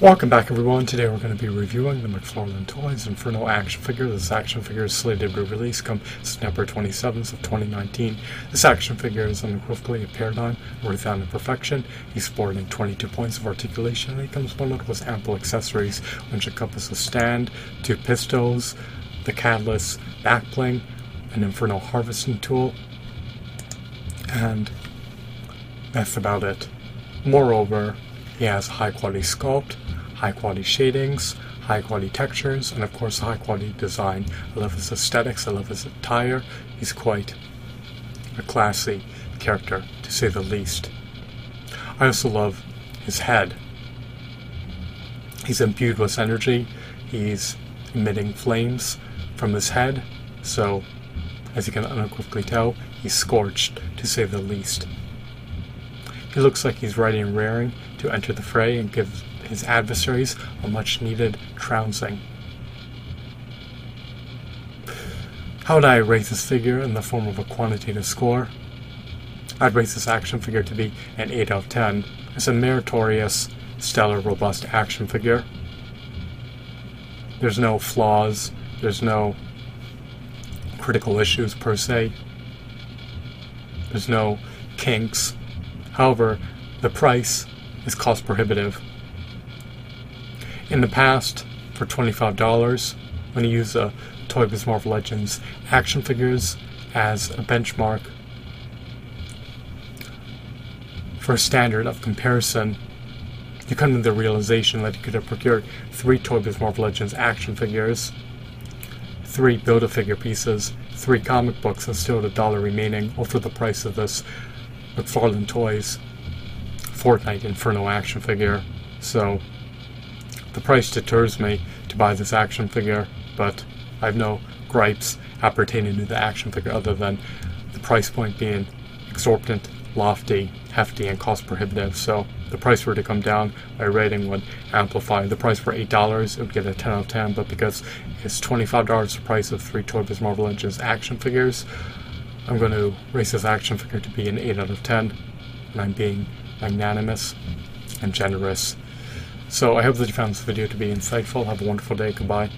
Welcome back everyone, today we're going to be reviewing the McFarlane Toys Inferno action figure. This action figure is slated to release come September 27th of 2019. This action figure is unequivocally a paradigm without imperfection. He's sporting 22 points of articulation and he comes bundled with ample accessories which encompass a stand, two pistols, the catalyst back bling, an Inferno harvesting tool, and that's about it. Moreover, he has high quality sculpt, high quality shadings, high quality textures, and of course high quality design. I love his aesthetics, I love his attire. He's quite a classy character, to say the least. I also love his head. He's imbued with energy, he's emitting flames from his head, so as you can unequivocally tell, he's scorched, to say the least. He looks like he's ready and raring to enter the fray and give his adversaries a much needed trouncing. How would I rate this figure in the form of a quantitative score? I'd rate this action figure to be an 8 out of 10. It's a meritorious, stellar, robust action figure. There's no flaws, there's no critical issues per se, there's no kinks. However, the price is cost prohibitive. In the past, for $25, when you use a Toy Biz Marvel Legends action figures as a benchmark for a standard of comparison, you come to the realization that you could have procured three Toy Biz Marvel Legends action figures, three Build-A-Figure pieces, three comic books, and still a dollar remaining, for the price of this McFarlane Toys Fortnite Inferno action figure. So, the price deters me to buy this action figure, but I have no gripes appertaining to the action figure other than the price point being exorbitant, lofty, hefty, and cost prohibitive. So the price were to come down, my rating would amplify. The price for $8, it would get a 10 out of 10, but because it's $25 the price of three Toy Biz Marvel Legends action figures, I'm going to raise this action figure to be an 8 out of 10, and I'm being magnanimous and generous. So I hope that you found this video to be insightful. Have a wonderful day. Goodbye.